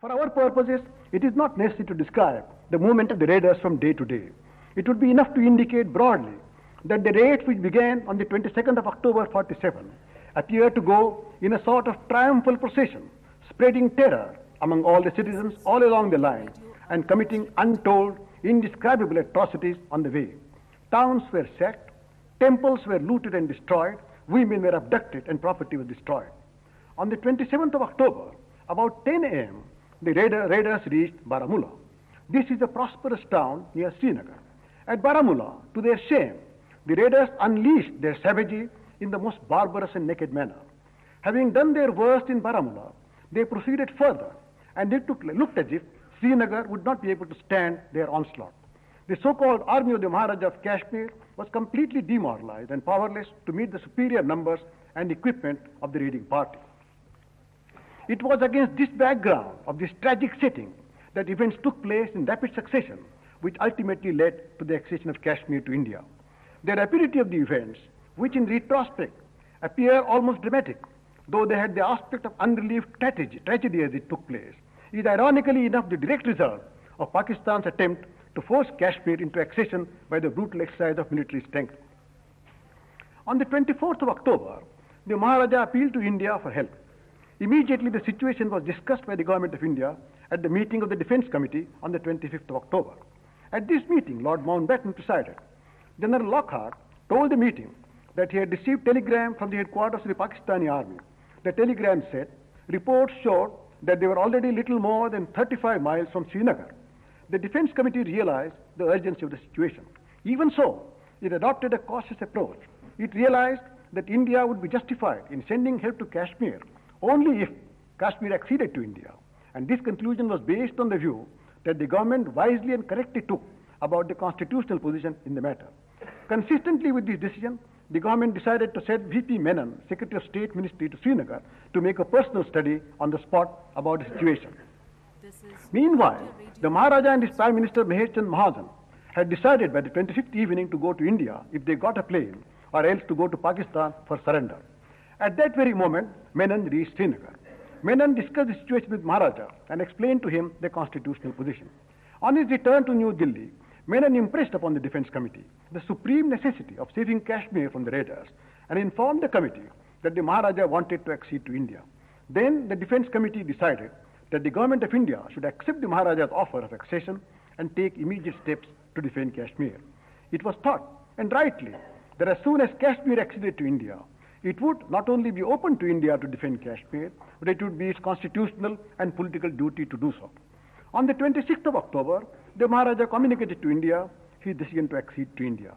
For our purposes, it is not necessary to describe the movement of the raiders from day to day. It would be enough to indicate broadly that the raids which began on the 22nd of October 47 appear to go in a sort of triumphal procession, spreading terror among all the citizens all along the line and committing untold, indescribable atrocities on the way. Towns were sacked, temples were looted and destroyed, women were abducted and property was destroyed. On the 27th of October, about 10 a.m., the raider, raiders reached Baramulla. This is a prosperous town near Srinagar. At Baramulla, to their shame, the raiders unleashed their savagery in the most barbarous and naked manner. Having done their worst in Baramulla, they proceeded further, and it took, looked as if Srinagar would not be able to stand their onslaught. The so-called army of the Maharaja of Kashmir was completely demoralized and powerless to meet the superior numbers and equipment of the raiding party. It was against this background of this tragic setting that events took place in rapid succession, which ultimately led to the accession of Kashmir to India. The rapidity of the events, which in retrospect appear almost dramatic, though they had the aspect of unrelieved tragedy, tragedy as it took place, is ironically enough the direct result of Pakistan's attempt to force Kashmir into accession by the brutal exercise of military strength. On the 24th of October, the Maharaja appealed to India for help. Immediately, the situation was discussed by the government of India at the meeting of the Defense Committee on the 25th of October. At this meeting, Lord Mountbatten presided. General Lockhart told the meeting that he had received a telegram from the headquarters of the Pakistani army. The telegram said, reports showed that they were already little more than 35 miles from Srinagar. The Defense Committee realized the urgency of the situation. Even so, it adopted a cautious approach. It realized that India would be justified in sending help to Kashmir only if Kashmir acceded to India. And this conclusion was based on the view that the government wisely and correctly took about the constitutional position in the matter. Consistently with this decision, the government decided to send V.P. Menon, Secretary of State Ministry, to Srinagar to make a personal study on the spot about the situation. Meanwhile, the Maharaja and his Prime Minister Mehr Chand Mahajan had decided by the 25th evening to go to India if they got a plane, or else to go to Pakistan for surrender. At that very moment, Menon reached Srinagar. Menon discussed the situation with Maharaja and explained to him the constitutional position. On his return to New Delhi, Menon impressed upon the Defense Committee the supreme necessity of saving Kashmir from the raiders and informed the committee that the Maharaja wanted to accede to India. Then the Defense Committee decided that the government of India should accept the Maharaja's offer of accession and take immediate steps to defend Kashmir. It was thought, and rightly, that as soon as Kashmir acceded to India, it would not only be open to India to defend Kashmir, but it would be its constitutional and political duty to do so. On the 26th of October, the Maharaja communicated to India his decision to accede to India.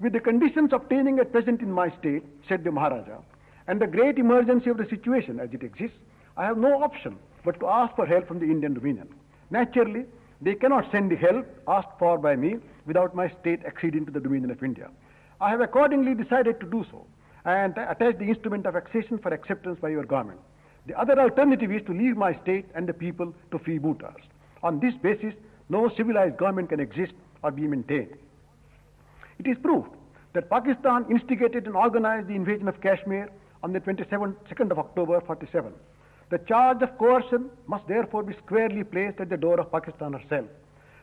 With the conditions obtaining at present in my state, said the Maharaja, and the great emergency of the situation as it exists, I have no option but to ask for help from the Indian Dominion. Naturally, they cannot send the help asked for by me without my state acceding to the Dominion of India. I have accordingly decided to do so and attach the instrument of accession for acceptance by your government. The other alternative is to leave my state and the people to freebooters. On this basis, no civilized government can exist or be maintained. It is proved that Pakistan instigated and organized the invasion of Kashmir on the 22nd of October 47. The charge of coercion must therefore be squarely placed at the door of Pakistan herself.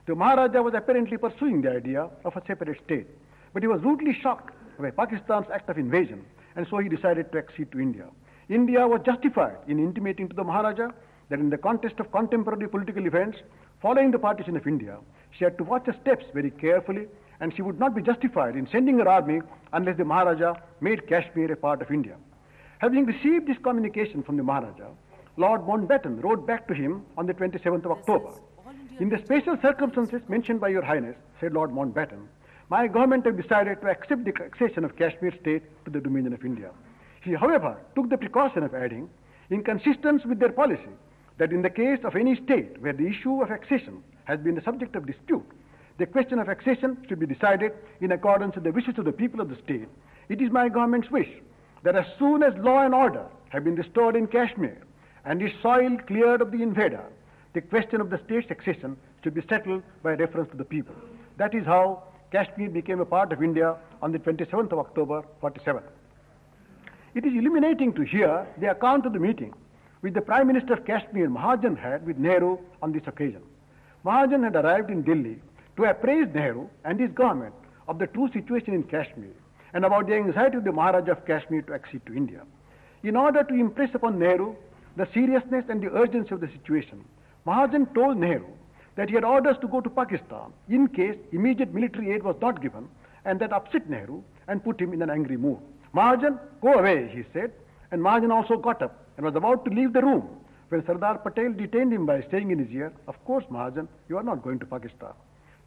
The Maharaja was apparently pursuing the idea of a separate state, but he was rudely shocked by Pakistan's act of invasion, and so he decided to accede to India. India was justified in intimating to the Maharaja that in the context of contemporary political events following the partition of India, she had to watch her steps very carefully, and she would not be justified in sending her army unless the Maharaja made Kashmir a part of India. Having received this communication from the Maharaja, Lord Mountbatten wrote back to him on the 27th of October. In the special circumstances mentioned by Your Highness, said Lord Mountbatten, my government have decided to accept the accession of Kashmir state to the Dominion of India. He, however, took the precaution of adding, in consistence with their policy, that in the case of any state where the issue of accession has been the subject of dispute, the question of accession should be decided in accordance with the wishes of the people of the state. It is my government's wish that as soon as law and order have been restored in Kashmir and its soil cleared of the invader, the question of the state's accession should be settled by reference to the people. That is how Kashmir became a part of India on the 27th of October 47. It is illuminating to hear the account of the meeting which the Prime Minister of Kashmir, Mahajan, had with Nehru on this occasion. Mahajan had arrived in Delhi to appraise Nehru and his government of the true situation in Kashmir and about the anxiety of the Maharaja of Kashmir to accede to India. In order to impress upon Nehru the seriousness and the urgency of the situation, Mahajan told Nehru that he had orders to go to Pakistan in case immediate military aid was not given and that upset Nehru and put him in an angry mood. Mahajan, go away, he said, and Mahajan also got up and was about to leave the room when Sardar Patel detained him by saying in his ear, Of course, Mahajan, you are not going to Pakistan.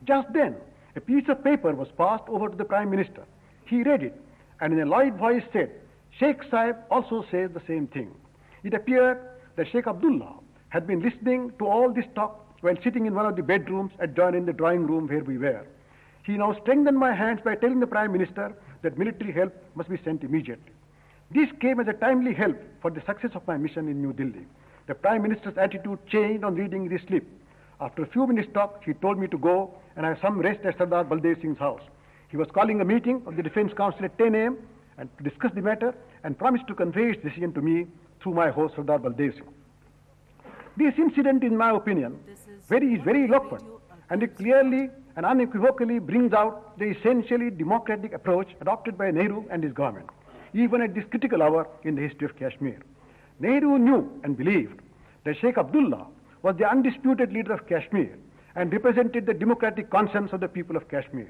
Just then, a piece of paper was passed over to the Prime Minister. He read it and in a loud voice said, Sheikh Sahib also says the same thing. It appeared that Sheikh Abdullah had been listening to all this talk while sitting in one of the bedrooms adjoining the drawing room where we were. He now strengthened my hands by telling the Prime Minister that military help must be sent immediately. This came as a timely help for the success of my mission in New Delhi. The Prime Minister's attitude changed on reading this slip. After a few minutes' talk, he told me to go and have some rest at Sardar Baldev Singh's house. He was calling a meeting of the Defense Council at 10 a.m. and to discuss the matter and promised to convey his decision to me through my host Sardar Baldev Singh. This incident, in my opinion, very, is very eloquent and it clearly and unequivocally brings out the essentially democratic approach adopted by Nehru and his government, even at this critical hour in the history of Kashmir. Nehru knew and believed that Sheikh Abdullah was the undisputed leader of Kashmir and represented the democratic conscience of the people of Kashmir.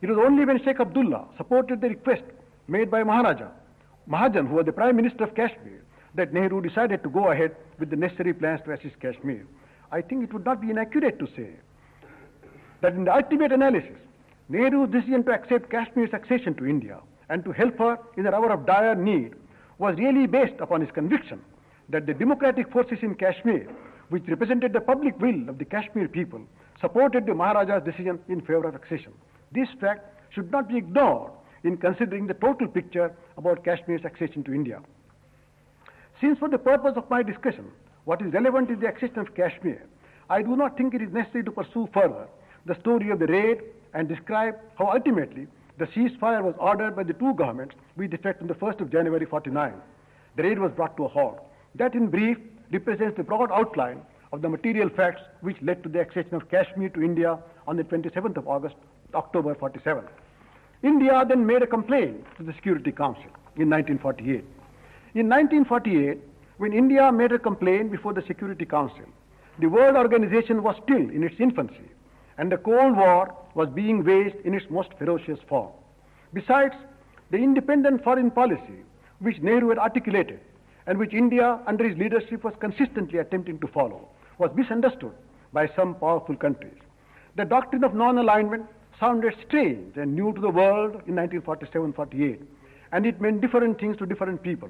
It was only when Sheikh Abdullah supported the request made by Maharaja, Mahajan, who was the Prime Minister of Kashmir, that Nehru decided to go ahead with the necessary plans to assist Kashmir. I think it would not be inaccurate to say that in the ultimate analysis, Nehru's decision to accept Kashmir's accession to India and to help her in her hour of dire need was really based upon his conviction that the democratic forces in Kashmir, which represented the public will of the Kashmir people, supported the Maharaja's decision in favor of accession. This fact should not be ignored in considering the total picture about Kashmir's accession to India. Since for the purpose of my discussion, what is relevant is the accession of Kashmir, I do not think it is necessary to pursue further the story of the raid and describe how ultimately the ceasefire was ordered by the two governments with effect on the 1st of January 49. The raid was brought to a halt. That in brief represents the broad outline of the material facts which led to the accession of Kashmir to India on the 27th of August, October 47. India then made a complaint to the Security Council in 1948. In 1948, when India made a complaint before the Security Council, the World Organization was still in its infancy and the Cold War was being waged in its most ferocious form. Besides, the independent foreign policy which Nehru had articulated and which India under his leadership was consistently attempting to follow was misunderstood by some powerful countries. The doctrine of non-alignment sounded strange and new to the world in 1947-48 and it meant different things to different people.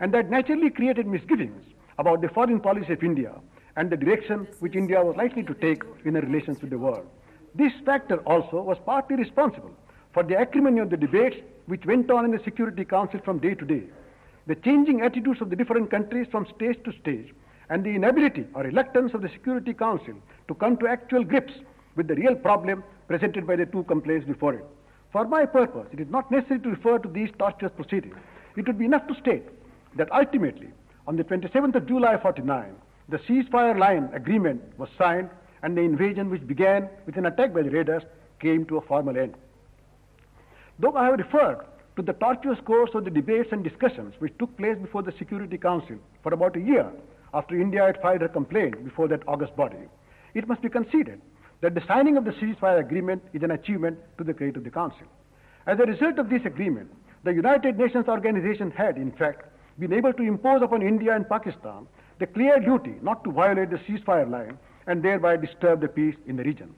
And that naturally created misgivings about the foreign policy of India and the direction which India was likely to take in her relations with the world. This factor also was partly responsible for the acrimony of the debates which went on in the Security Council from day to day, the changing attitudes of the different countries from stage to stage, and the inability or reluctance of the Security Council to come to actual grips with the real problem presented by the two complaints before it. For my purpose, it is not necessary to refer to these tortuous proceedings. It would be enough to state that ultimately, on the 27th of July 49, the ceasefire line agreement was signed and the invasion which began with an attack by the raiders came to a formal end. Though I have referred to the tortuous course of the debates and discussions which took place before the Security Council for about a year after India had filed her complaint before that August body, it must be conceded that the signing of the ceasefire agreement is an achievement to the credit of the Council. As a result of this agreement, the United Nations organization had, in fact, been able to impose upon India and Pakistan the clear duty not to violate the ceasefire line and thereby disturb the peace in the region.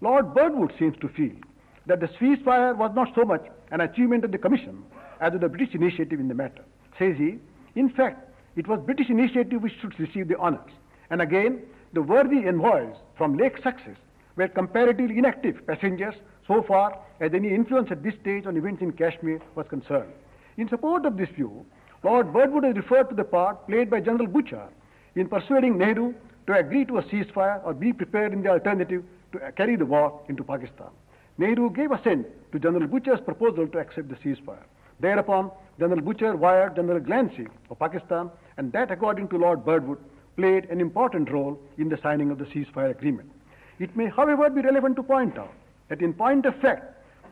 Lord Birdwood seems to feel that the ceasefire was not so much an achievement of the Commission as of the British initiative in the matter. Says he, in fact, it was British initiative which should receive the honors. And again, the worthy envoys from Lake Success were comparatively inactive passengers so far as any influence at this stage on events in Kashmir was concerned. In support of this view, Lord Birdwood has referred to the part played by General Bucher in persuading Nehru to agree to a ceasefire or be prepared in the alternative to carry the war into Pakistan. Nehru gave assent to General Bucher's proposal to accept the ceasefire. Thereupon, General Bucher wired General Gracey of Pakistan, and that, according to Lord Birdwood, played an important role in the signing of the ceasefire agreement. It may, however, be relevant to point out that in point of fact,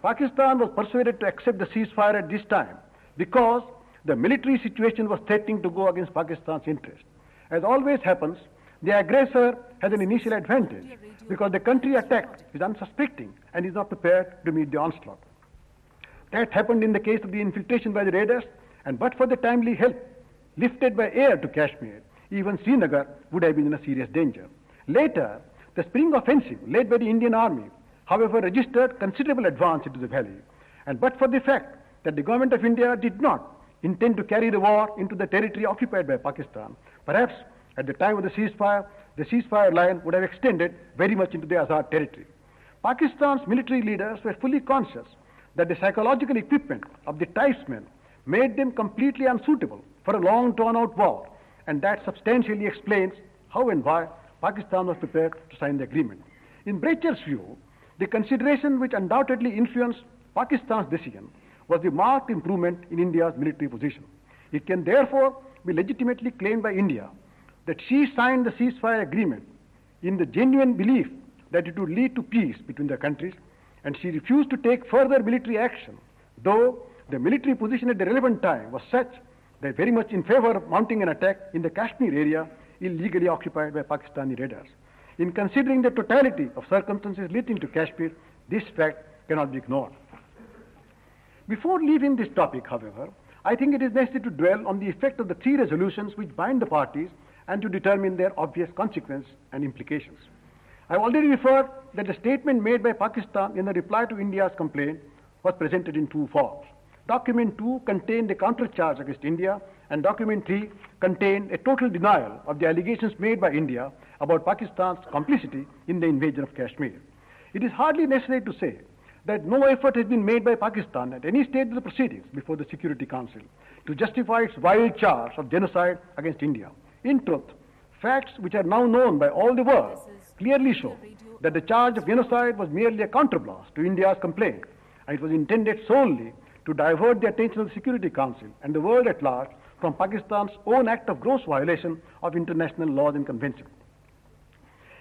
Pakistan was persuaded to accept the ceasefire at this time because the military situation was threatening to go against Pakistan's interest. As always happens, the aggressor has an initial advantage because the country attacked is unsuspecting and is not prepared to meet the onslaught. That happened in the case of the infiltration by the raiders, and but for the timely help lifted by air to Kashmir, even Srinagar would have been in a serious danger. Later, the spring offensive led by the Indian Army, however, registered considerable advance into the valley, and but for the fact that the government of India did not intend to carry the war into the territory occupied by Pakistan, perhaps at the time of the ceasefire, the ceasefire line would have extended very much into the Azad territory. Pakistan's military leaders were fully conscious that the psychological equipment of the tribesmen made them completely unsuitable for a long drawn out war, and that substantially explains how and why Pakistan was prepared to sign the agreement. In Brecher's view, the consideration which undoubtedly influenced Pakistan's decision was the marked improvement in India's military position. It can therefore be legitimately claimed by India that she signed the ceasefire agreement in the genuine belief that it would lead to peace between the countries, and she refused to take further military action, though the military position at the relevant time was such that very much in favor of mounting an attack in the Kashmir area illegally occupied by Pakistani raiders. In considering the totality of circumstances leading to Kashmir, this fact cannot be ignored. Before leaving this topic, however, I think it is necessary to dwell on the effect of the three resolutions which bind the parties and to determine their obvious consequence and implications. I have already referred that the statement made by Pakistan in the reply to India's complaint was presented in two forms. Document 2 contained a countercharge against India, and document 3 contained a total denial of the allegations made by India about Pakistan's complicity in the invasion of Kashmir. It is hardly necessary to say that no effort has been made by Pakistan at any stage of the proceedings before the Security Council to justify its wild charge of genocide against India. In truth, facts which are now known by all the world clearly show that the charge of genocide was merely a counterblast to India's complaint, and it was intended solely to divert the attention of the Security Council and the world at large from Pakistan's own act of gross violation of international laws and conventions.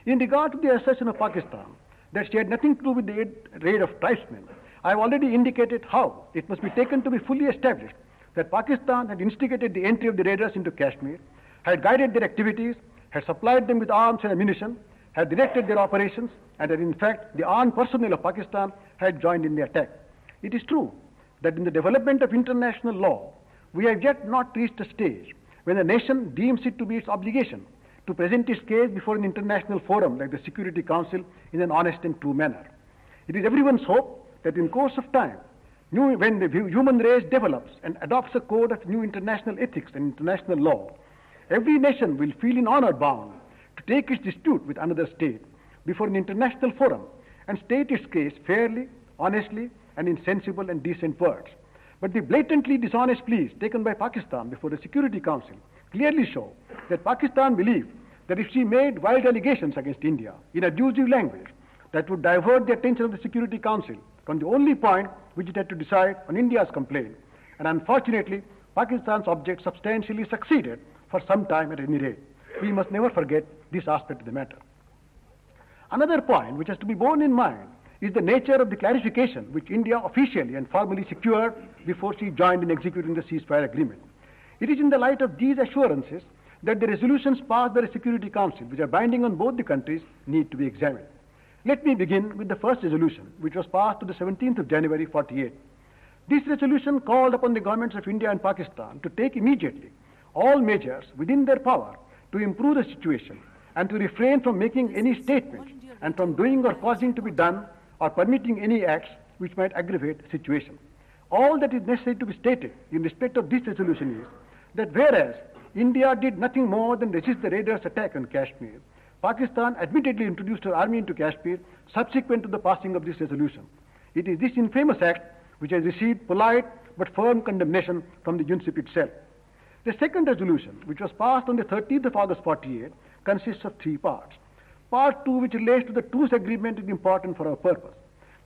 In regard to the assertion of Pakistan that she had nothing to do with the raid of tribesmen, I have already indicated how it must be taken to be fully established that Pakistan had instigated the entry of the raiders into Kashmir, had guided their activities, had supplied them with arms and ammunition, had directed their operations, and that in fact the armed personnel of Pakistan had joined in the attack. It is true that in the development of international law, we have yet not reached a stage when a nation deems it to be its obligation to present its case before an international forum like the Security Council in an honest and true manner. It is everyone's hope that in course of time, new, when the human race develops and adopts a code of new international ethics and international law, every nation will feel in honor bound to take its dispute with another state before an international forum and state its case fairly, honestly, and in sensible and decent words. But the blatantly dishonest pleas taken by Pakistan before the Security Council clearly show that Pakistan believed that if she made wild allegations against India in abusive language, that would divert the attention of the Security Council from the only point which it had to decide on India's complaint. And unfortunately, Pakistan's object substantially succeeded for some time at any rate. We must never forget this aspect of the matter. Another point which has to be borne in mind is the nature of the clarification which India officially and formally secured before she joined in executing the ceasefire agreement. It is in the light of these assurances that the resolutions passed by the Security Council, which are binding on both the countries, need to be examined. Let me begin with the first resolution, which was passed on the 17th of January 48. This resolution called upon the governments of India and Pakistan to take immediately all measures within their power to improve the situation and to refrain from making any statements and from doing or causing to be done or permitting any acts which might aggravate the situation. All that is necessary to be stated in respect of this resolution is that whereas India did nothing more than resist the raiders' attack on Kashmir, Pakistan admittedly introduced her army into Kashmir subsequent to the passing of this resolution. It is this infamous act which has received polite but firm condemnation from the UNCIP itself. The second resolution, which was passed on the 13th of August 48, consists of three parts. Part 2, which relates to the truce agreement, is important for our purpose.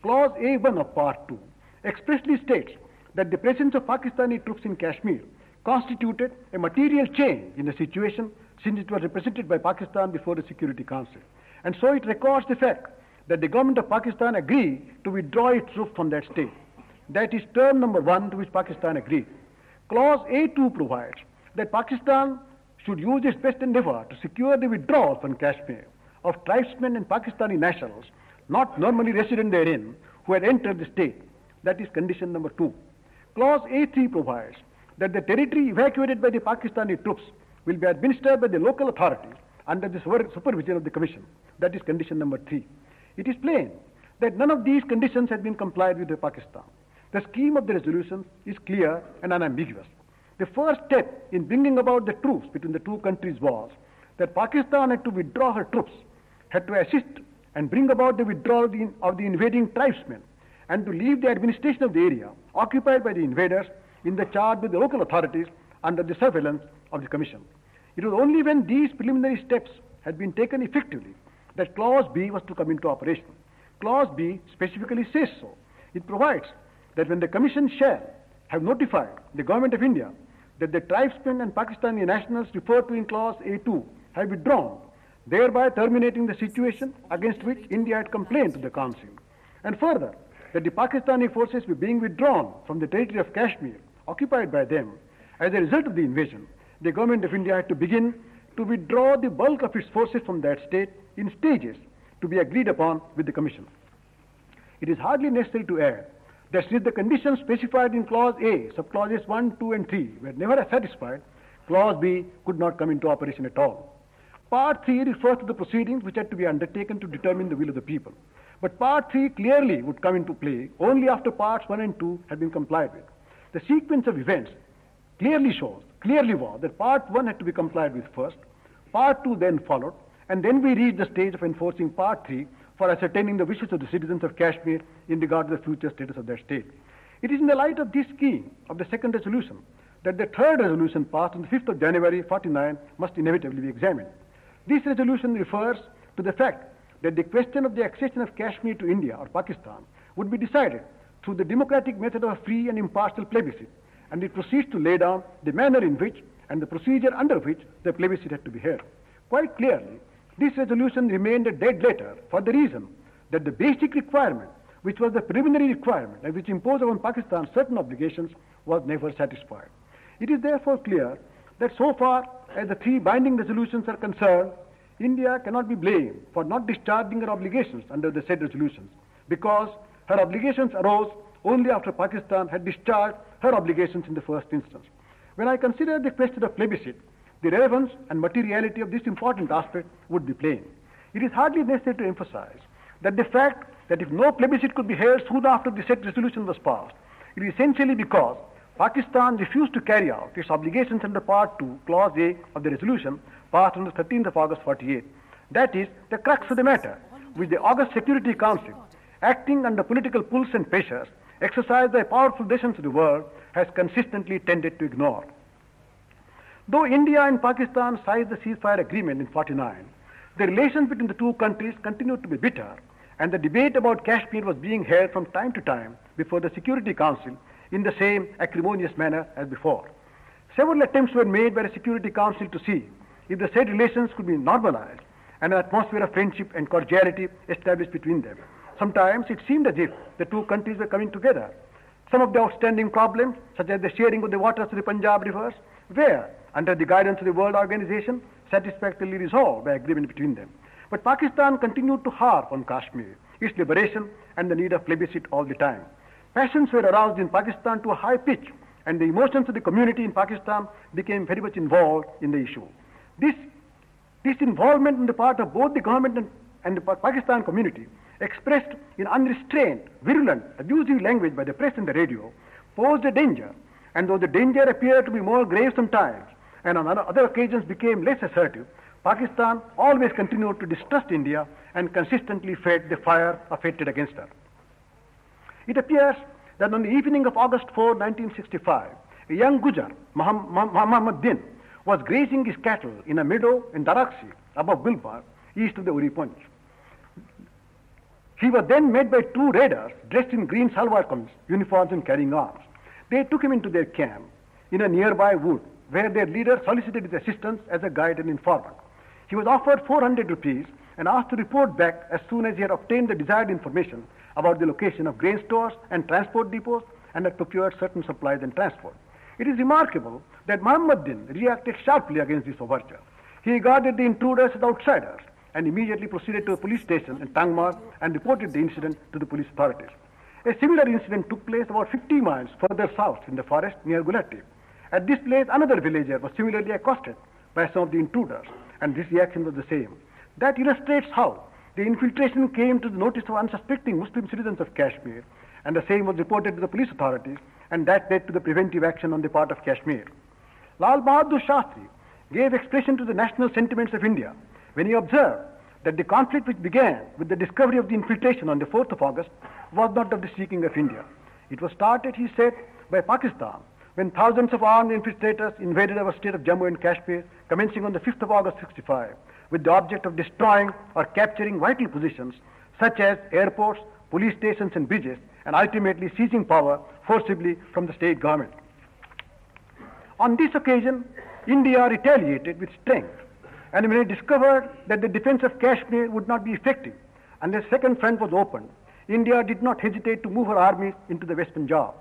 Clause A1 of Part 2 expressly states that the presence of Pakistani troops in Kashmir constituted a material change in the situation since it was represented by Pakistan before the Security Council. And so it records the fact that the government of Pakistan agreed to withdraw its troops from that state. That is term number one to which Pakistan agreed. Clause A2 provides that Pakistan should use its best endeavor to secure the withdrawal from Kashmir of tribesmen and Pakistani nationals not normally resident therein who had entered the state. That is condition number two. Clause A3 provides that the territory evacuated by the Pakistani troops will be administered by the local authorities under the supervision of the Commission. That is condition number three. It is plain that none of these conditions had been complied with by Pakistan. The scheme of the resolution is clear and unambiguous. The first step in bringing about the truce between the two countries was that Pakistan had to withdraw her troops, had to assist and bring about the withdrawal of the, of the invading tribesmen, and to leave the administration of the area occupied by the invaders in the charge with the local authorities under the surveillance of the Commission. It was only when these preliminary steps had been taken effectively that Clause B was to come into operation. Clause B specifically says so. It provides that when the Commission shall have notified the Government of India that the tribesmen and Pakistani nationals referred to in Clause A2 have withdrawn, thereby terminating the situation against which India had complained to the Council. And further, that the Pakistani forces were being withdrawn from the territory of Kashmir, occupied by them. As a result of the invasion, the Government of India had to begin to withdraw the bulk of its forces from that state in stages to be agreed upon with the Commission. It is hardly necessary to add that since the conditions specified in Clause A, subclauses 1, 2, and 3 were never satisfied, Clause B could not come into operation at all. Part 3 refers to the proceedings which had to be undertaken to determine the will of the people. But Part 3 clearly would come into play only after Parts 1 and 2 had been complied with. The sequence of events clearly shows, clearly was, that Part 1 had to be complied with first, Part 2 then followed, and then we reached the stage of enforcing Part 3 for ascertaining the wishes of the citizens of Kashmir in regard to the future status of their state. It is in the light of this scheme of the second resolution that the third resolution passed on the 5th of January 49 must inevitably be examined. This resolution refers to the fact that the question of the accession of Kashmir to India or Pakistan would be decided through the democratic method of free and impartial plebiscite, and it proceeds to lay down the manner in which and the procedure under which the plebiscite had to be held. Quite clearly, this resolution remained a dead letter for the reason that the basic requirement, which was the preliminary requirement and which imposed upon Pakistan certain obligations, was never satisfied. It is therefore clear that so far as the three binding resolutions are concerned, India cannot be blamed for not discharging her obligations under the said resolutions because her obligations arose only after Pakistan had discharged her obligations in the first instance. When I consider the question of plebiscite, the relevance and materiality of this important aspect would be plain. It is hardly necessary to emphasize that the fact that if no plebiscite could be held soon after the said resolution was passed, it is essentially because Pakistan refused to carry out its obligations under Part 2, Clause A of the resolution passed on the 13th of August 48. That is the crux of the matter, which the August Security Council, acting under political pulls and pressures exercised by powerful nations of the world, has consistently tended to ignore. Though India and Pakistan signed the ceasefire agreement in 49, the relations between the two countries continued to be bitter, and the debate about Kashmir was being held from time to time before the Security Council in the same acrimonious manner as before. Several attempts were made by the Security Council to see if the said relations could be normalized and an atmosphere of friendship and cordiality established between them. Sometimes it seemed as if the two countries were coming together. Some of the outstanding problems, such as the sharing of the waters of the Punjab rivers, were, under the guidance of the World Organization, satisfactorily resolved by agreement between them. But Pakistan continued to harp on Kashmir, its liberation, and the need of plebiscite all the time. Passions were aroused in Pakistan to a high pitch, and the emotions of the community in Pakistan became very much involved in the issue. This, this involvement on the part of both the government and, and the Pakistan community, expressed in unrestrained, virulent, abusive language by the press and the radio, posed a danger and though the danger appeared to be more grave sometimes, and on other occasions became less assertive, Pakistan always continued to distrust India and consistently fed the fire of hatred against her. It appears that on the evening of August 4, 1965, a young Gujar, Muhammad Din, was grazing his cattle in a meadow in Daraksi, above Gulmarg, east of the Uri Punch. He was then met by two raiders dressed in green salwar uniforms and carrying arms. They took him into their camp in a nearby wood where their leader solicited his assistance as a guide and informant. He was offered 400 rupees and asked to report back as soon as he had obtained the desired information about the location of grain stores and transport depots and had procured certain supplies and transport. It is remarkable that Muhammad Din reacted sharply against this overture. He regarded the intruders as outsiders and immediately proceeded to a police station in Tangmarg and reported the incident to the police authorities. A similar incident took place about 50 miles further south in the forest near Gulati. At this place, another villager was similarly accosted by some of the intruders, and this reaction was the same. That illustrates how the infiltration came to the notice of unsuspecting Muslim citizens of Kashmir, and the same was reported to the police authorities, and that led to the preventive action on the part of Kashmir. Lal Bahadur Shastri gave expression to the national sentiments of India when he observed that the conflict which began with the discovery of the infiltration on the 4th of August was not of the seeking of India. It was started, he said, by Pakistan when thousands of armed infiltrators invaded our state of Jammu and Kashmir commencing on the 5th of August 65 with the object of destroying or capturing vital positions such as airports, police stations and bridges and ultimately seizing power forcibly from the state government. On this occasion, India retaliated with strength and when it discovered that the defense of Kashmir would not be effective and the second front was opened, India did not hesitate to move her armies into the West Punjab.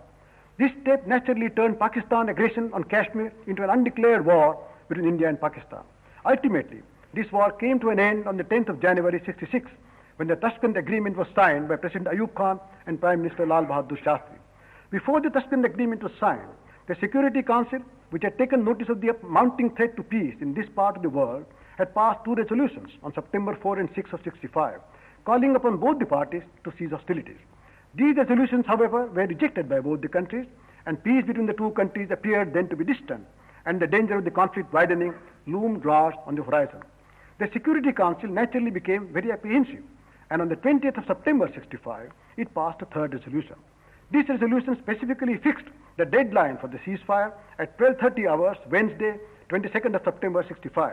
This step naturally turned Pakistan aggression on Kashmir into an undeclared war between India and Pakistan. Ultimately, this war came to an end on the 10th of January 66 when the Tashkent Agreement was signed by President Ayub Khan and Prime Minister Lal Bahadur Shastri. Before the Tashkent Agreement was signed, the Security Council, which had taken notice of the mounting threat to peace in this part of the world, had passed two resolutions on September 4 and 6 of 65, calling upon both the parties to cease hostilities. These resolutions, however, were rejected by both the countries, and peace between the two countries appeared then to be distant, and the danger of the conflict widening loomed large on the horizon. The Security Council naturally became very apprehensive, and on the 20th of September 65, it passed a third resolution. This resolution specifically fixed the deadline for the ceasefire at 12.30 hours Wednesday, 22nd of September 65,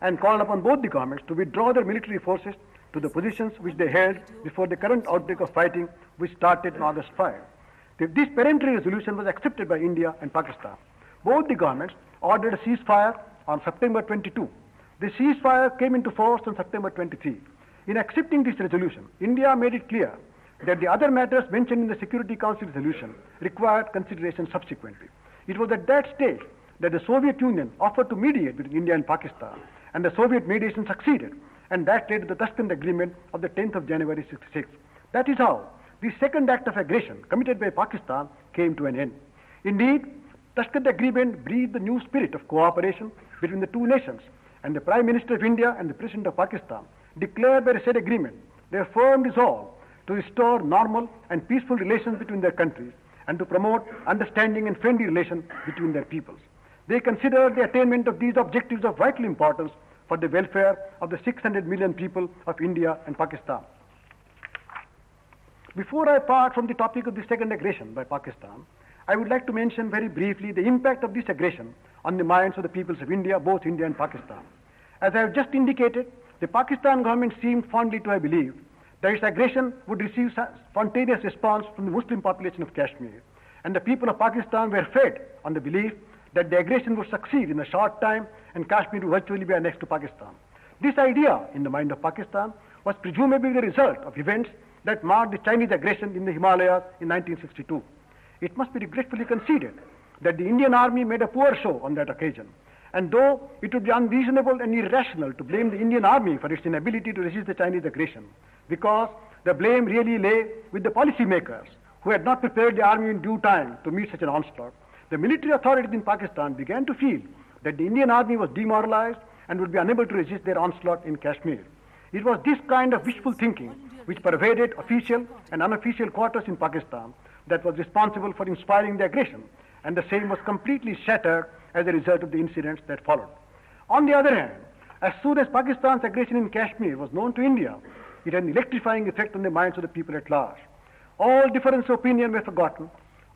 and called upon both the governments to withdraw their military forces to the positions which they held before the current outbreak of fighting which started on August 5. This peremptory resolution was accepted by India and Pakistan. Both the governments ordered a ceasefire on September 22. The ceasefire came into force on September 23. In accepting this resolution, India made it clear that the other matters mentioned in the Security Council resolution required consideration subsequently. It was at that stage that the Soviet Union offered to mediate between India and Pakistan, and the Soviet mediation succeeded and that led to the Tashkent Agreement of the 10th of January 66. That is how the second act of aggression committed by Pakistan came to an end. Indeed, Tashkent Agreement breathed the new spirit of cooperation between the two nations, and the Prime Minister of India and the President of Pakistan declared by the said agreement their firm resolve to restore normal and peaceful relations between their countries and to promote understanding and friendly relations between their peoples. They consider the attainment of these objectives of vital importance for the welfare of the 600 million people of India and Pakistan. Before I part from the topic of the second aggression by Pakistan, I would like to mention very briefly the impact of this aggression on the minds of the peoples of India, both India and Pakistan. As I have just indicated, the Pakistan government seemed fondly to have believed that its aggression would receive spontaneous response from the Muslim population of Kashmir, and the people of Pakistan were fed on the belief that the aggression would succeed in a short time and Kashmir would virtually be annexed to Pakistan. This idea in the mind of Pakistan was presumably the result of events that marked the Chinese aggression in the Himalayas in 1962. It must be regretfully conceded that the Indian army made a poor show on that occasion. And though it would be unreasonable and irrational to blame the Indian army for its inability to resist the Chinese aggression, because the blame really lay with the policymakers who had not prepared the army in due time to meet such an onslaught, the military authorities in Pakistan began to feel that the Indian army was demoralized and would be unable to resist their onslaught in Kashmir. It was this kind of wishful thinking which pervaded official and unofficial quarters in Pakistan that was responsible for inspiring the aggression, and the same was completely shattered as a result of the incidents that followed. On the other hand, as soon as Pakistan's aggression in Kashmir was known to India, it had an electrifying effect on the minds of the people at large. All differences of opinion were forgotten.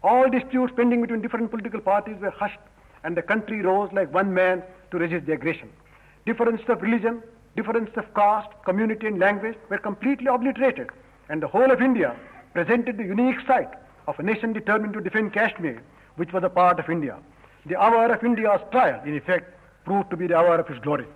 All disputes pending between different political parties were hushed and the country rose like one man to resist the aggression. Differences of religion, differences of caste, community, and language were completely obliterated and the whole of India presented the unique sight of a nation determined to defend Kashmir, which was a part of India. The hour of India's trial, in effect, proved to be the hour of its glory.